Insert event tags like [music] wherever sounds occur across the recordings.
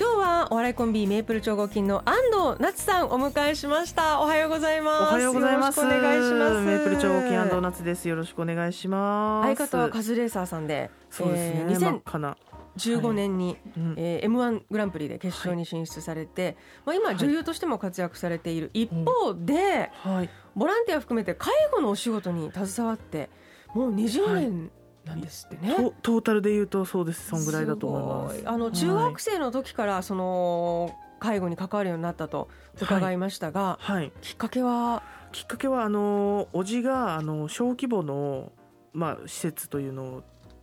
今日はお笑いコンビメープル超合金の安藤夏さんお迎えしました。おはようございます。おはようございます。よろしくお願いします。メープル超合金安藤夏です。よろしくお願いします。相方はカズレーサーさんでそうですね、えー真っ赤な。15年に、うんえー、M1 グランプリで決勝に進出されて、まあ、今女優としても活躍されている一方で、はい。ボランティア含めて介護のお仕事に携わってもう20年なんですってね。トトータルで言うとそうです。そんぐらいだと思います。あの中学生の時からその介護に関わるようになったと伺いましたが、はい。きっかけは？きっかけはあのおじがあの小規模のまあ施設というのを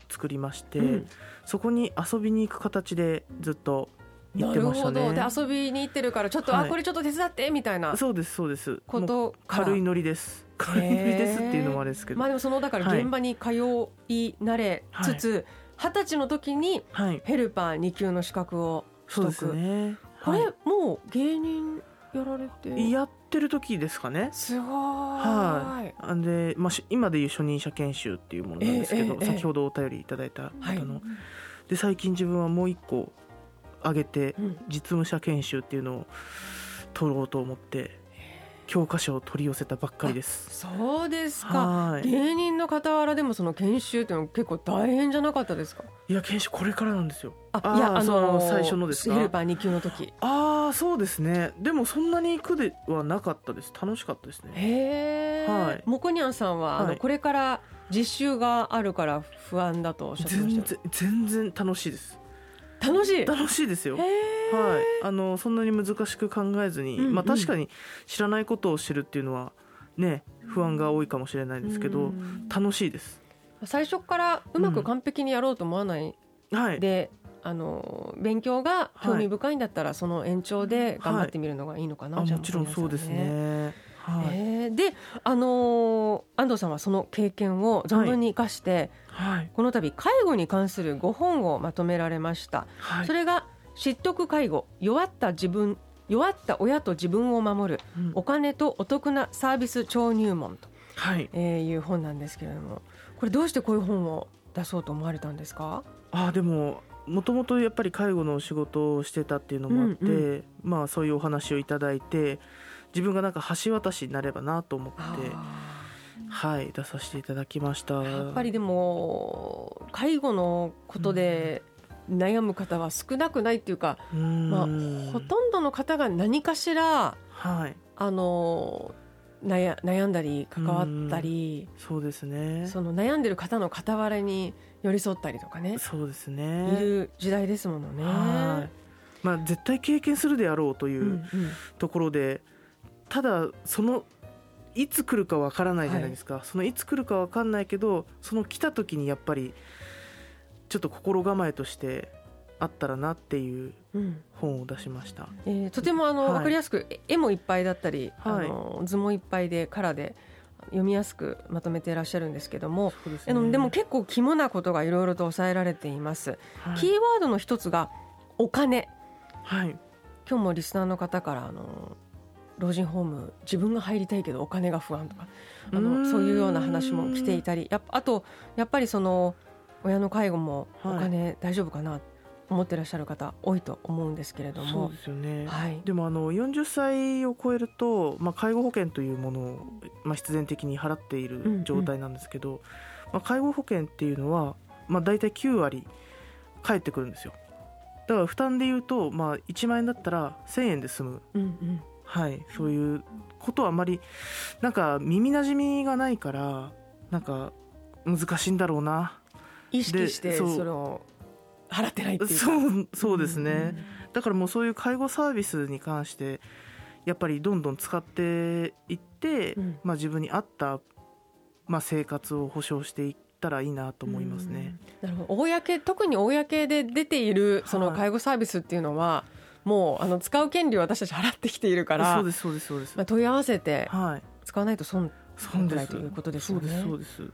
作りまして、うん。そこに遊びに行く形でずっと行ってましたね。ほど。で遊びに行ってるからちょっと、はい。あこれちょっと手伝ってみたいなそうですそうです。こと軽いノリですですっていうのもあれですけど。まあでもそのだからはい現場に通い慣れつつ二十、歳の時にはい。ヘルパー2級の資格を取得、ね。これ、はもう芸人やられて？いやってる時ですかね。すごい、はい。あんで、まあ、し今でいう初任者研修っていうものなんですけど、ええええ先ほどお便りいただいたはい。方の、で最近自分はもう一個上げてうん。実務者研修っていうのを取ろうと思って教科書を取り寄せたばっかりです。そうですか。はい。芸人の傍らでもその研修っていうのは結構大変じゃなかったですか？いや研修これからなんですよ。あいやあそのの最初のですか？ヘルパー2級の時。ああそうですね。でもそんなに苦ではなかったです。楽しかったですね。へえ、はい。もこにゃんさんは、あのはい。これから実習があるから不安だとおっしゃってま全したよ然全然楽しいです楽しい。楽しいですよ。はい、あのそんなに難しく考えずに、うんうん。まあ、確かに知らないことを知るっていうのはね不安が多いかもしれないですけうどん。楽しいです。最初からうまく完璧にやろうと思わないはい。で、あの勉強が興味深いんだったら、その延長で頑張ってみるのがいいのかな、じゃああもちろんそうですねはい、へえで、あのー安藤さんはその経験を存分に生かして、はい。この度介護に関する5本をまとめられました、はい。それが「知得介護弱った自分弱った親と自分を守るうん。お金とお得なサービス超入門」とはい、えーいう本なんですけれどもこれどうしてこういう本を出そうと思われたんですか？あでももともとやっぱり介護のお仕事をしてたっていうのもあって、うんうまあそういうお話をいただいて自分がなんか橋渡しになればなと思ってあはい出させていただきました。ーやっぱりでも介護のことで悩む方は少なくないっていうか、まあ、ほとんどの方が何かしらはい。あの悩悩んだり関わったり、そうですね。その悩んでる方の傍らに寄り添ったりとかね、そうですいねる時代ですものね。はい。まあ、絶対経験するであろうといううんうん。ところで、ただそのいつ来るかわからないじゃないですか、そのいつ来るかわかんないけどその来た時にやっぱりちょっと心構えとしてあったらなっていううん。本を出しました。えーとてもあの、はい。分かりやすくえ絵もいっぱいだったり、はい。あの図もいっぱいでカラーで読みやすくまとめていらっしゃるんですけども、ですあのでも結構肝なことがいろいろと抑えられています、はい。キーワードの一つがお金。はい。今日もリスナーの方からあの老人ホーム自分が入りたいけどお金が不安とかあのそういうような話も来ていたりやっぱあとやっぱりその親の介護もおはい。金大丈夫かな思ってらっしゃる方多いと思うんですけれども。そうで、すよね、はい、でもあの40歳を超えると、まあ、介護保険というものを、まあ、必然的に払っていうんうん。る状態なんですけど、まあ、介護保険っていうのは、まあ、大体9割返ってくるんですよ。だから負担で言うと、まあ、1万円だったら1000円で済む、うんうんはい、そういうことはあまりなんか耳なじみがないからなんか難しいんだろうな。意識してでそれを払ってないっていうか。そうそうですね、うん。だからもうそういう介護サービスに関してやっぱりどんどん使っていって、うん。まあ、自分に合った、まあ、生活を保障していったらいいなと思いますね。うん。なるほど。公特に公で出ているそのはい。介護サービスっていうのは、もうあの使う権利を私たち払ってきているからそうですそうですそうです、まあ、問い合わせてはい。使わないと損そうですぐらいということですよね。そうです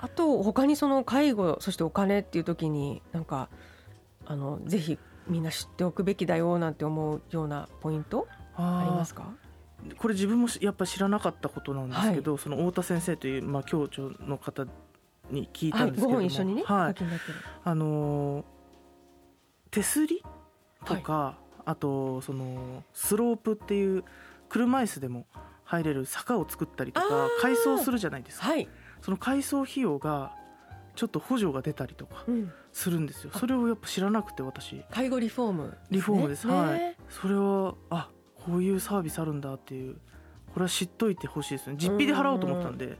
あと他にその介護そしてお金っていう時になんかあのぜひみんな知っておくべきだよなんて思うようなポイントありますか？ーこれ自分もしやっぱ知らなかったことなんですけど、その太田先生という、まあ、教長の方に聞いたんですけれども、本一緒にね、はい。お書きになってる。あのー手すりとか、あとそのスロープっていう車椅子でも入れる坂を作ったりとあかー。改装するじゃないですか。はい、その改装費用がちょっと補助が出たりとかうん、するんですよ。それをやっぱ知らなくて私。介護リフォーム、リフォームです。ねはい。ね。それはあこういうサービスあるんだっていうこれは知っといてほしいですね。実費で払おうと思ったんでで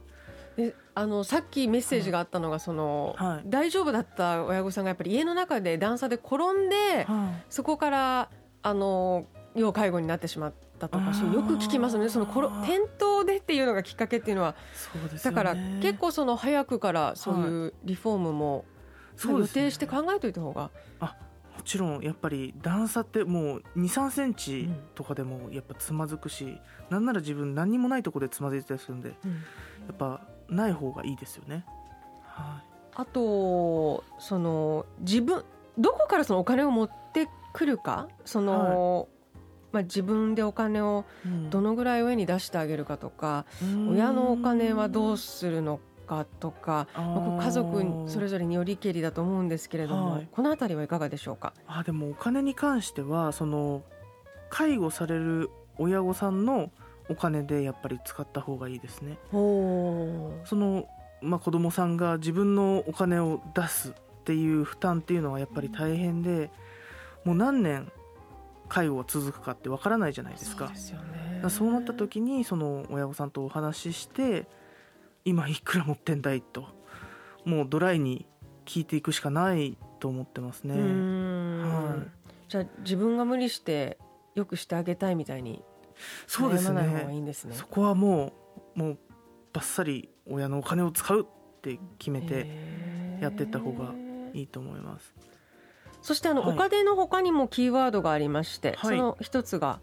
あのさっきメッセージがあったのがその、はい。大丈夫だった親御さんがやっぱり家の中で段差で転んではい。そこからあの要介護になってしまったとかよく聞きますね。その転転倒でっていうのがきっかけっていうのはそうですよね。だから結構その早くからそういうリフォームも予そうですね。定して考えといた方が。もちろんやっぱり段差ってもう2 3センチとかでもやっぱつまずくし、なんなら自分何にもないところでつまずいてたりするんでやっぱない方がいいですよね。はあとその自分どこからそのお金を持ってくるか？その、まあ、自分でお金をどのぐらい親に出してあげるかとか、うん。親のお金はどうするのかとか、あまあ家族それぞれによりけりだと思うんですけれども、はい。このあたりはいかがでしょうか？あでもお金に関してはその介護される親御さんのお金でやっぱり使った方がいいですね。おその、まあ、子供さんが自分のお金を出すっていう負担っていうのはやっぱり大変でもう何年介護が続くかってわからないじゃないですか。そうなった時にその親御さんとお話しして今いくら持ってんだいともうドライに聞いていくしかないと思ってますね。はい。じゃあ自分が無理してよくしてあげたいみたいにそうですねね。そこはもうもうバッサリ親のお金を使うって決めてやってった方がいいと思います。そしてあの、はいお金の他にもキーワードがありまして、はいその一つが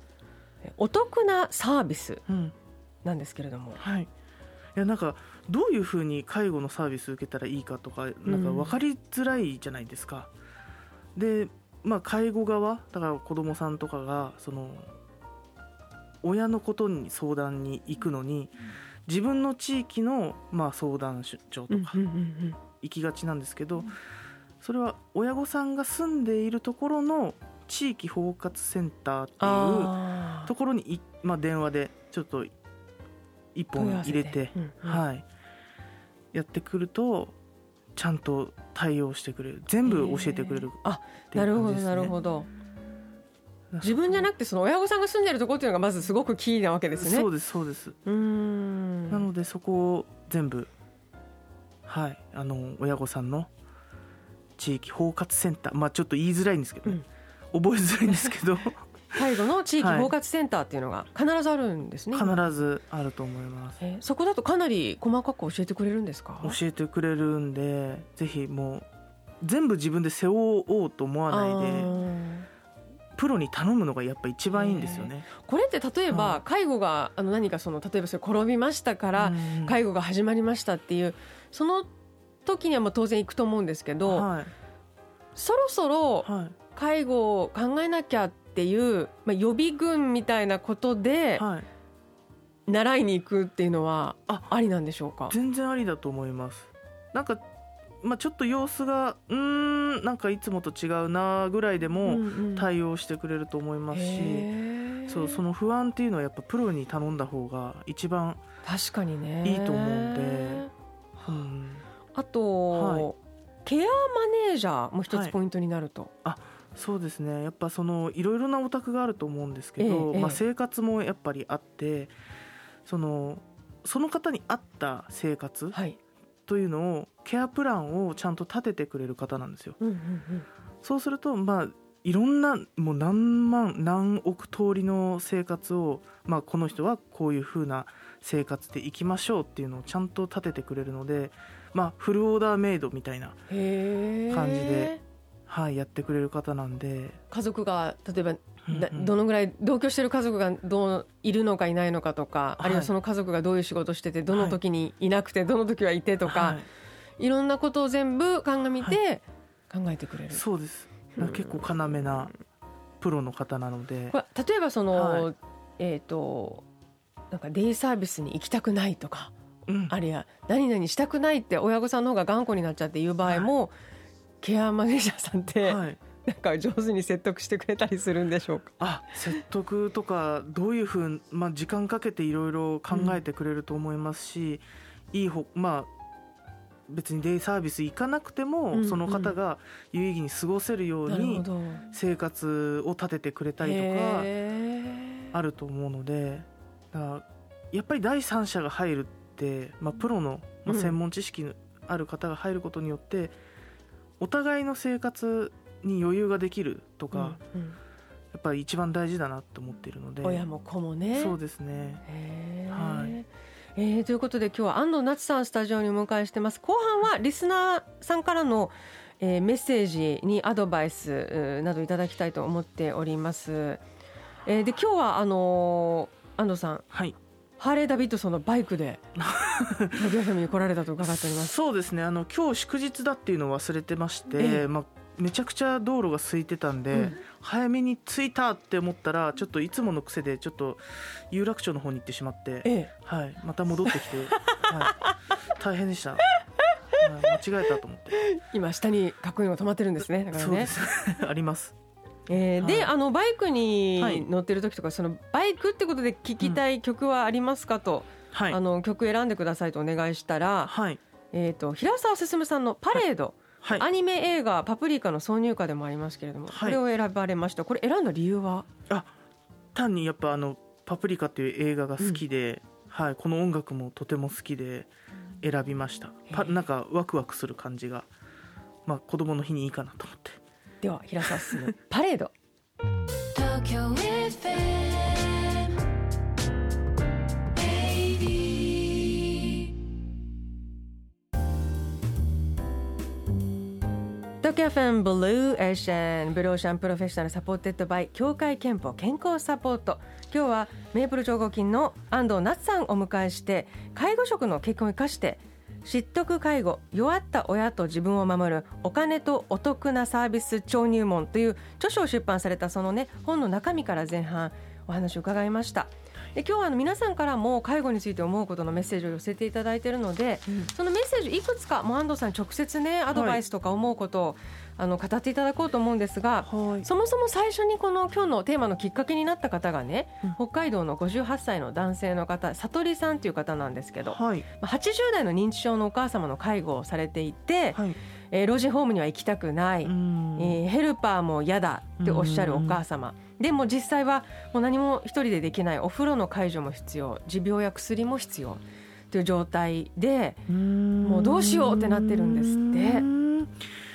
えお得なサービスうんなんですけれども、はい、いやなんかどういうふうに介護のサービス受けたらいいかとかなんか分かりづらいじゃないですか。で、まあ、介護側だから子供さんとかがその親のことに相談に行くのに自分の地域の、まあ、相談所とか行きがちなんですけどそれは親御さんが住んでいるところの地域包括センターっていうところにい、まあ、電話でちょっと一本入れて、うんうん。はい、やってくるとちゃんと対応してくれる。全部教えてくれるあなるほど。なるほど自分じゃなくてその親御さんが住んでるところっていうのがまずすごくキーなわけですね。そうですそうです。うーん。なのでそこを全部はいあの親御さんの地域包括センター。まあちょっと言いづらいんですけどね、覚えづらいんですけど。[laughs] 介護の地域 [laughs] 包括センターっていうのが必ずあるんですね、必ずあると思います。えーそこだとかなり細かく教えてくれるんですか？教えてくれるんでぜひもう全部自分で背負おうと思わないでプロに頼むのがやっぱ一番いいんですよね。これって例えば、はい。介護があの何かその例えばそれ転びましたから、うん。介護が始まりましたっていうその時にはもう当然行くと思うんですけど、はい。そろそろはい。介護を考えなきゃっていう、まあ、予備軍みたいなことではい。習いに行くっていうのはあありなんでしょうか？全然ありだと思います。なんかまあちょっと様子がうーんなんかいつもと違うなぐらいでも対応してくれると思いますし、そうそのの不安っていうのはやっぱプロに頼んだ方が一番、確かにね。いいと思うんで。うん、あと、はい。ケアマネージャーも一はい。つポイントになると、そうですね。やっぱそのいろいろなお宅があると思うんですけど、ええ。まあ、生活もやっぱりあってそのその方に合った生活はい、というのをケアプランをちゃんと立ててくれる方なんですよ。うんうんうん。そうするとまあいろんなもう何万何億通りの生活を、まあ、この人はこういう風な生活でいきましょうっていうのをちゃんと立ててくれるので、まあ、フルオーダーメイドみたいな感じではい、やってくれる方なんで、家族が例えばだうんうん。どのぐらい同居してる家族がどういるのかいないのかとか、はい。あるいはその家族がどういう仕事しててどの時にいなくてどの時はいてとか、はい。ろんなことを全部鑑みて考えてくれる。そうです。うん。結構要なプロの方なので。これ例えばその、はい。えっ、となんかデイサービスに行きたくないとかうん。あるいは何々したくないって親御さんの方が頑固になっちゃっていう場合も、ケアマネージャーさんって、はい、なんか上手に説得してくれたりするんでしょうか？あ説得とかどういうふう、まあ、時間かけていろいろ考えてくれると思いますし、いいほまあ別にデイサービス行かなくても、うんその方が有意義に過ごせるように。生活を立ててくれたりとかあると思うのでだやっぱり第三者が入るって、まあ、プロの、まあ、うん専門知識のある方が入ることによって、お互いの生活に余裕ができるとか、うんうん。やっぱり一番大事だなと思っているので。親も子もね。そうですね。はい。えーということで今日は安藤夏さんスタジオにお迎えしてます。後半はリスナーさんからの、えーメッセージにアドバイスなどいただきたいと思っております、えーで今日はあのー安藤さん。はいハーレー・ダビッドソンのバイクで牧 [laughs] 野さんに来られたと伺っております。そうですね。あの今日祝日だっていうのを忘れてまして、ええ。まあ、めちゃくちゃ道路が空いてたんで、うん。早めに着いたって思ったらちょっといつもの癖でちょっと有楽町の方に行ってしまって、ええ。はい、また戻ってきて、[laughs] はい、大変でした、はい、間違えたと思って。今下にかっこいいのが止まってるんですね。だからね。そうです。[laughs] ありますえーで、はい。あのバイクはいに乗ってる時とか、そのバイクってことで聴きたい曲はありますかと、はい。あの曲選んでくださいとお願いしたら、はい。えー、と平沢進さんの「パレード」はい。アニメ映画「パプリカ」の挿入歌でもありますけれども、はい。これを選ばれました。これ選んだ理由は？単にやっぱあの「パプリカ」っていう映画が好きで、はい、この音楽もとても好きで選びました。パなんかワクワクする感じが、まあ、子供の日にいいかなと思ってでは平沢進「パレード」東京 FM ブルーオーシャンブルーオーシャンプロフェッショナル supported by 協会けんぽ健康サポート。今日はメープル超合金の安藤なつさんをお迎えして介護職の経験を生かして知っ得介護弱った親と自分を守るお金とお得なサービス超入門という著書を出版されたそのね本の中身から前半お話を伺いました。で今日はあの皆さんからも介護について思うことのメッセージを寄せていただいているので、そのメッセージいくつかもう安藤さん直接ねアドバイスとか思うことを、あの語っていただこうと思うんですが、はい。そもそも最初にこの今日のテーマのきっかけになった方がね、うん。北海道の58歳の男性の方悟りさんという方なんですけど、はい。まあ80代の認知症のお母様の介護をされていて、はい。えー老人ホームには行きたくない、うん。えーヘルパーも嫌だっておっしゃるお母様、でも実際はもう何も一人でできないお風呂の介助も必要持病や薬も必要という状態でももうどうしようってなってるんですって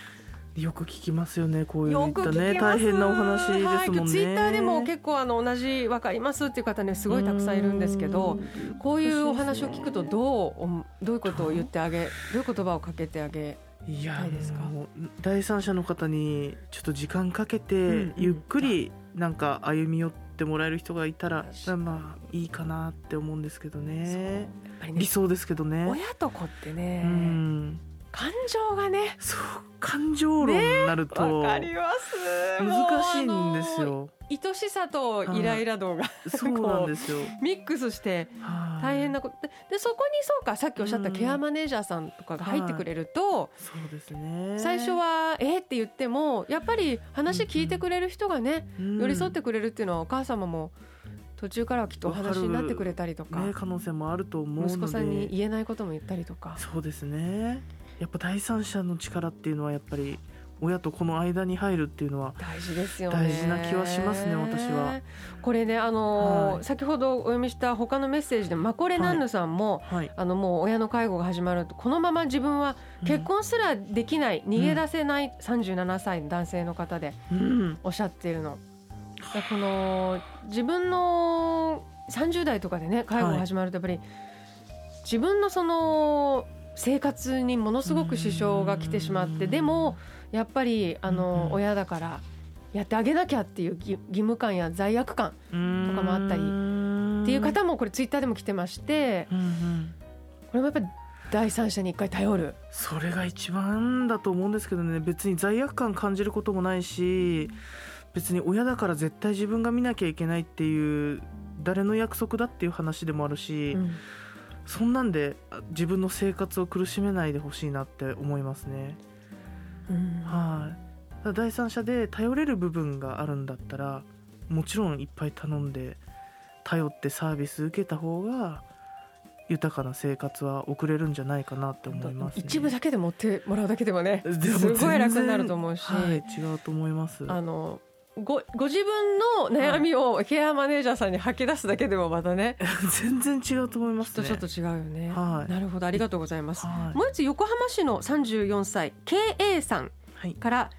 よく聞きますよねこういうよね大変なお話ですもんね、はい、ツイッターでも結構あの同じ分かりますっていう方ねすごいたくさんいるんですけどうん。こういうお話を聞くとどうおどういうことを言ってあげどういう言葉をかけてあげいやですか？第三者の方にちょっと時間かけて、ゆっくりなんか歩み寄ってもらえる人がいたら確まあいいかなって思うんですけどね。ね理想ですけどね。親と子ってね、うん。感情がねそう感情論になると難しいんですよ。あの愛しさとイライラ度がそうなんですよ。ミックスしてはい。大変なこと。ででそこにそうかさっきおっしゃったうん。ケアマネージャーさんとかが入ってくれると、そうですね。最初は「えっ?」って言ってもやっぱり話聞いてくれる人がね、寄り添ってくれるっていうのはお母様も途中からはきっとお話になってくれたりとか、ね可能性もあると思うので。息子さんに言えないことも言ったりとか。そうですねやっぱ第三者の力っていうのはやっぱり親と子の間に入るっていうのは大事ですよね。大事な気はしますね私は。これねあのーはい。先ほどお読みした他のメッセージでマコレナンヌさんも、はい。あのもう親の介護が始まるとこのまま自分は結婚すらできない、逃げ出せない37歳の男性の方でうん。おっしゃっているの。でこの自分の30代とかでね介護が始まるとやっぱり、自分のその生活にものすごく支障が来てしまってうん。でもやっぱりあの、親だからやってあげなきゃっていう義義務感や罪悪感とかもあったりっていう方もこれツイッターでも来てましてこれもやっぱり第三者に一回頼る。それが一番だと思うんですけどね。別に罪悪感感じることもないし別に親だから絶対自分が見なきゃいけないっていう誰の約束だっていう話でもあるし、うんそんなんであ自分の生活を苦しめないでほしいなって思いますね。うん。はい、第三者で頼れる部分があるんだったらもちろんいっぱい頼んで頼ってサービス受けた方が豊かな生活は送れるんじゃないかなって思います、ね、一部だけで持ってもらうだけでもねすごい楽になると思うし、はい、違うと思います。あのごご自分の悩みをケアマネージャーさんに吐き出すだけでもまたね。[laughs] 全然違うと思いますね。ちょっと違うよね、はい。なるほどありがとうございます、はい。もう一つ横浜市の34歳 KA さんはい。から、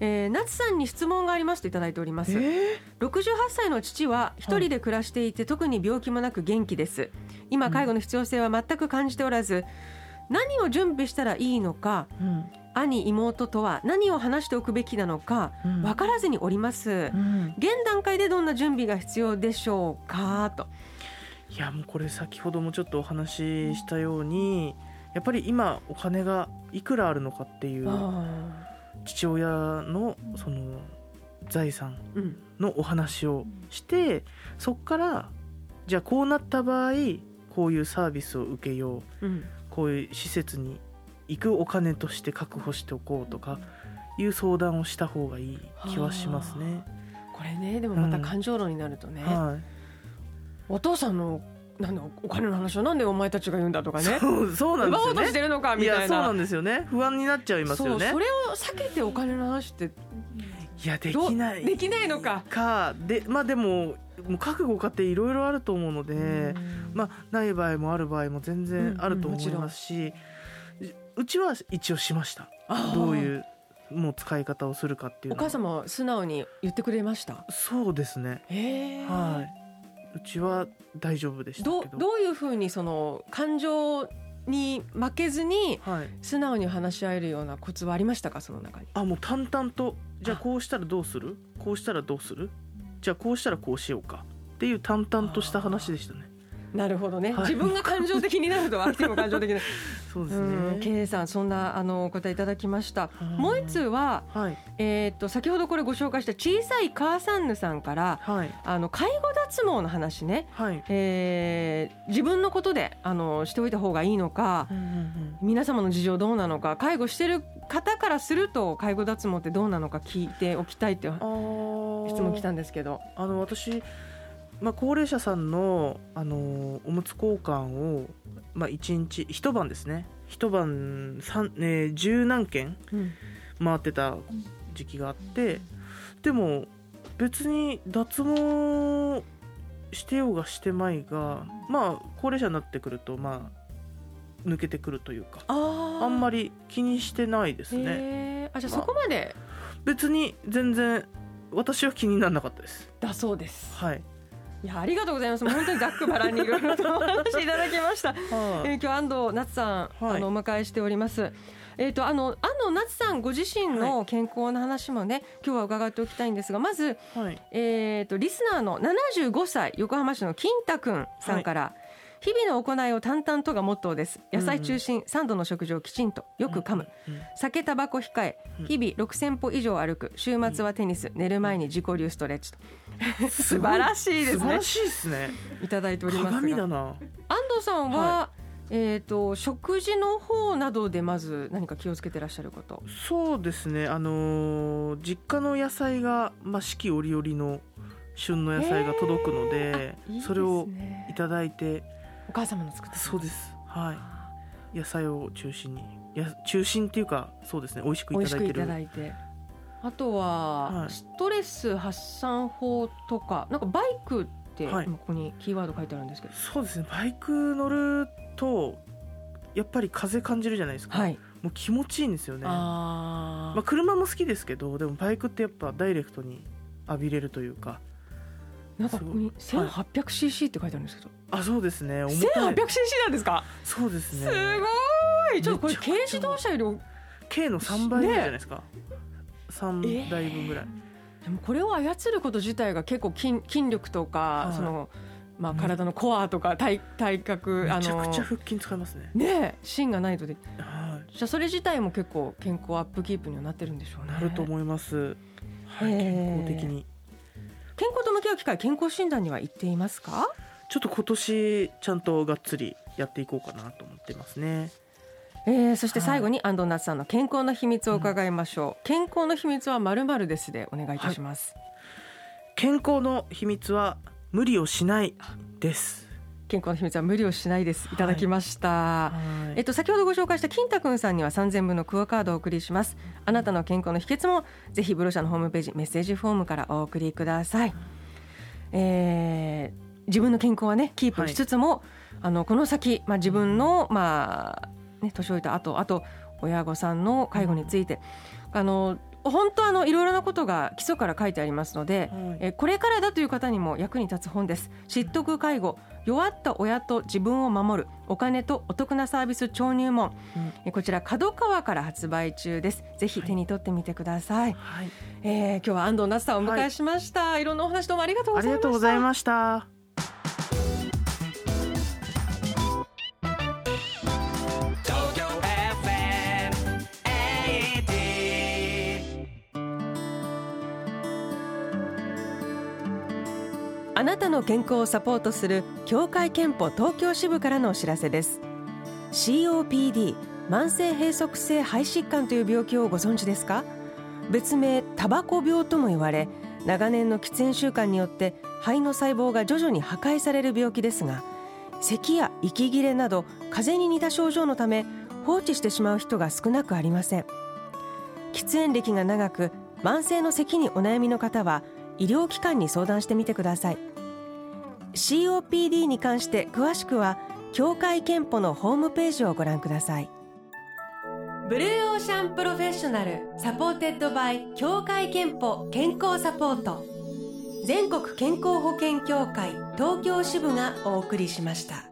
えー、夏さんに質問がありますといただいております、え68歳の父は一人で暮らしていて、特に病気もなく元気です。今介護の必要性は全く感じておらず、何を準備したらいいのかーうん兄妹とは何を話しておくべきなのかうん。分からずにおります、うん。現段階でどんな準備が必要でしょうか？と。いやもうこれ先ほどもちょっとお話ししたようにやっぱり今お金がいくらあるのかっていう父親のその財産うん。のお話をしてそこからじゃあこうなった場合こういうサービスを受けよう。うん。こういう施設に行くお金として確保しておこうとかいう相談をした方がいい気はしますね。これねでもまた感情論になるとね、はい。お父さんのなんだお金の話をなんでお前たちが言うんだとかね。[laughs] そうそうなんで奪おうとすよねしてるのかみいたいな。やそうなんですよね。不安になっちゃいますよね。それを避けてお金の話っていやでどきない。できないのか、かでまあでももう覚悟家庭いろいろあると思うので、まあない場合もある場合も全然あると思いますし、うちは一応しました。どういうもう使い方をするかっていうお母様は素直に言ってくれました？そうですね。はい。うちは大丈夫でしたど。どどういうふうにその感情に負けずにはい、素直に話し合えるようなコツはありましたか？その中に。あもう淡々とじゃああこうしたらどうする？こうしたらどうする？じゃあこうしたらこうしようか。っていう淡々とした話でしたね。なるほどね、はい。自分が感情的になると相手も感情的になる [laughs] そうですうんね K さんそんなあのお答えいただきました。もう一通は、はい。えーっと先ほどこれご紹介した小さい母さんぬさんからはい。あの介護脱毛の話ね、はい。えー自分のことであのしておいた方がいいのかうんうん皆様の事情どうなのか介護してる方からすると介護脱毛ってどうなのか聞いておきたいって質問来たんですけど。あの私、まあ、高齢者さんのあのおむつ交換を、まあ、1日一晩ですね。一晩三えー十何件回ってた時期があってでも別に脱毛してようがしてまいがまあ高齢者になってくるとまあ抜けてくるというかあんまり気にしてないですね。あじゃあまあ。そこまで？別に全然私は気にならなかったです。だそうです。はい、いやありがとうございます。本当にざっくばらんにいろいろとお [laughs] 話しいただきました。えー、今日安藤夏さん、はい。あのお迎えしております。えー、とあの安藤夏さんご自身の健康の話もね、今日は伺っておきたいんですがまず、はい。えー、とリスナーの75歳横浜市の金太くんさんから、日々の行いを淡々とがモットーです。野菜中心、3度の食事をきちんとよく噛む、うん酒タバコ控えうん。日々6000歩以上歩く。週末はテニス寝る前に自己流ストレッチと。[laughs] 素晴らしいですね。素晴らしいですね。いただいておりますが。鏡だな。安藤さんは、はえー、と食事の方などでまず何か気をつけてらっしゃること？そうですね。あのー実家の野菜が、まあ、四季折々の旬の野菜が届くので、いいでそれをいただいてお母様の作ったそうです。はい。野菜を中心にや中心っていうかそうですね。美味しくいただいてる。ただいて。あとは、はい。ストレス発散法とかなんかバイクって、はい。今ここにキーワード書いてあるんですけど。そうですね。バイク乗るとやっぱり風感じるじゃないですか、はい、もう気持ちいいんですよね。あまあ、車も好きですけどでもバイクってやっぱダイレクトに浴びれるというかなんかここにすごい 1800cc って書いてあるんですけど、あそうですね。重たい。1800cc なんですか？そうですすねごい。ちょっとこれ軽自動車より計の3倍ぐらいじゃないですか、3台分ぐらい、でもこれを操ること自体が結構筋筋力とか、はい。そのまあ、体のコアとか体体格めちゃくちゃあの腹筋使いますね。ねえ。芯がないとで。はい。じゃあそれ自体も結構健康アップキープにはなってるんでしょうね。なると思います、はい、健康的に健康と向き合う機会健康診断には行っていますか？ちょっと今年ちゃんとがっつりやっていこうかなと思ってますね。えー、そして最後に安藤夏さんの健康の秘密を伺いましょう、健康の秘密はまるまるですでお願いいたします、健康の秘密は無理をしないです健康の秘密は無理をしないです。いただきました、はい。えっと、先ほどご紹介した金太くんさんには3000分のクオカードをお送りします。あなたの健康の秘訣もぜひブロシャのホームページメッセージフォームからお送りください、えー自分の健康はねキープしつつも、あのこの先、まあ、自分の、まあね、年老いた後あと親御さんの介護について、あの本当あのいろいろなことが基礎から書いてありますので、はい。えーこれからだという方にも役に立つ本です。知っとく介護。弱った親と自分を守る。お金とお得なサービス超入門、うん。えーこちら角川から発売中です。ぜひ手に取ってみてください、はい、えー今日は安藤夏さんをお迎えしました、い、ろんなお話どうもありがとうごありざいましたなたの健康をサポートする協会憲法東京支部からのお知らせです。COPD 慢性閉塞性肺疾患という病気をご存知ですか？別名タバコ病とも言われ長年の喫煙習慣によって肺の細胞が徐々に破壊される病気ですが咳や息切れなど風邪に似た症状のため放置してしまう人が少なくありません。喫煙歴が長く慢性の咳にお悩みの方は医療機関に相談してみてください。COPD に関して詳しくは協会けんぽのホームページをご覧ください。ブルーオーシャンプロフェッショナル supported by 協会けんぽ健康サポート。全国健康保険協会東京支部がお送りしました。